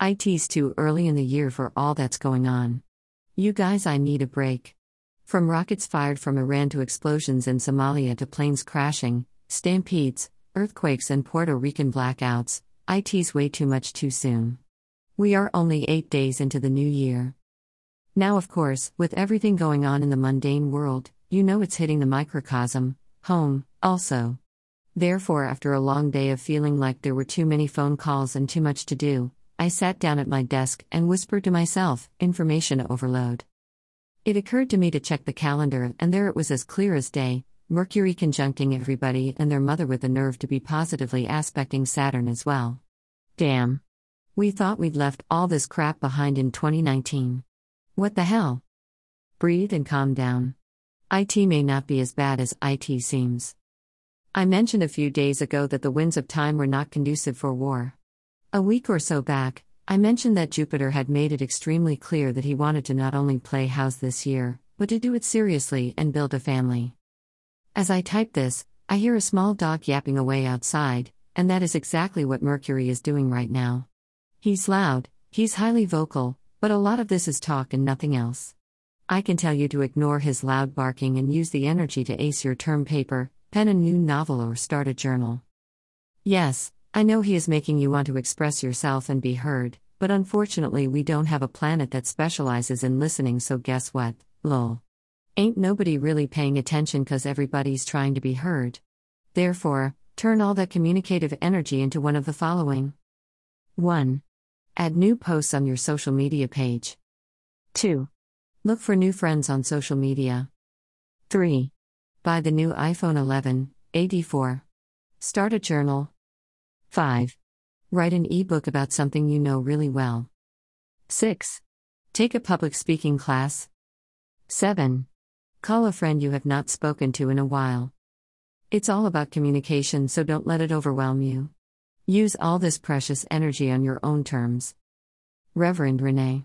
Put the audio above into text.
IT's too early in the year for all that's going on. You guys, I need a break. From rockets fired from Iran to explosions in Somalia to planes crashing, stampedes, earthquakes, and Puerto Rican blackouts, IT's way too much too soon. We are only eight days into the new year. Now, of course, with everything going on in the mundane world, you know it's hitting the microcosm, home, also. Therefore, after a long day of feeling like there were too many phone calls and too much to do, I sat down at my desk and whispered to myself, information overload. It occurred to me to check the calendar, and there it was as clear as day Mercury conjuncting everybody and their mother with the nerve to be positively aspecting Saturn as well. Damn. We thought we'd left all this crap behind in 2019. What the hell? Breathe and calm down. IT may not be as bad as IT seems. I mentioned a few days ago that the winds of time were not conducive for war. A week or so back, I mentioned that Jupiter had made it extremely clear that he wanted to not only play house this year, but to do it seriously and build a family. As I type this, I hear a small dog yapping away outside, and that is exactly what Mercury is doing right now. He's loud, he's highly vocal, but a lot of this is talk and nothing else. I can tell you to ignore his loud barking and use the energy to ace your term paper, pen a new novel, or start a journal. Yes, I know he is making you want to express yourself and be heard, but unfortunately, we don't have a planet that specializes in listening, so guess what? Lol. Ain't nobody really paying attention because everybody's trying to be heard. Therefore, turn all that communicative energy into one of the following 1. Add new posts on your social media page. 2. Look for new friends on social media. 3. Buy the new iPhone 11, AD4. Start a journal. 5. Write an ebook about something you know really well. 6. Take a public speaking class. 7. Call a friend you have not spoken to in a while. It's all about communication, so don't let it overwhelm you. Use all this precious energy on your own terms. Reverend Renee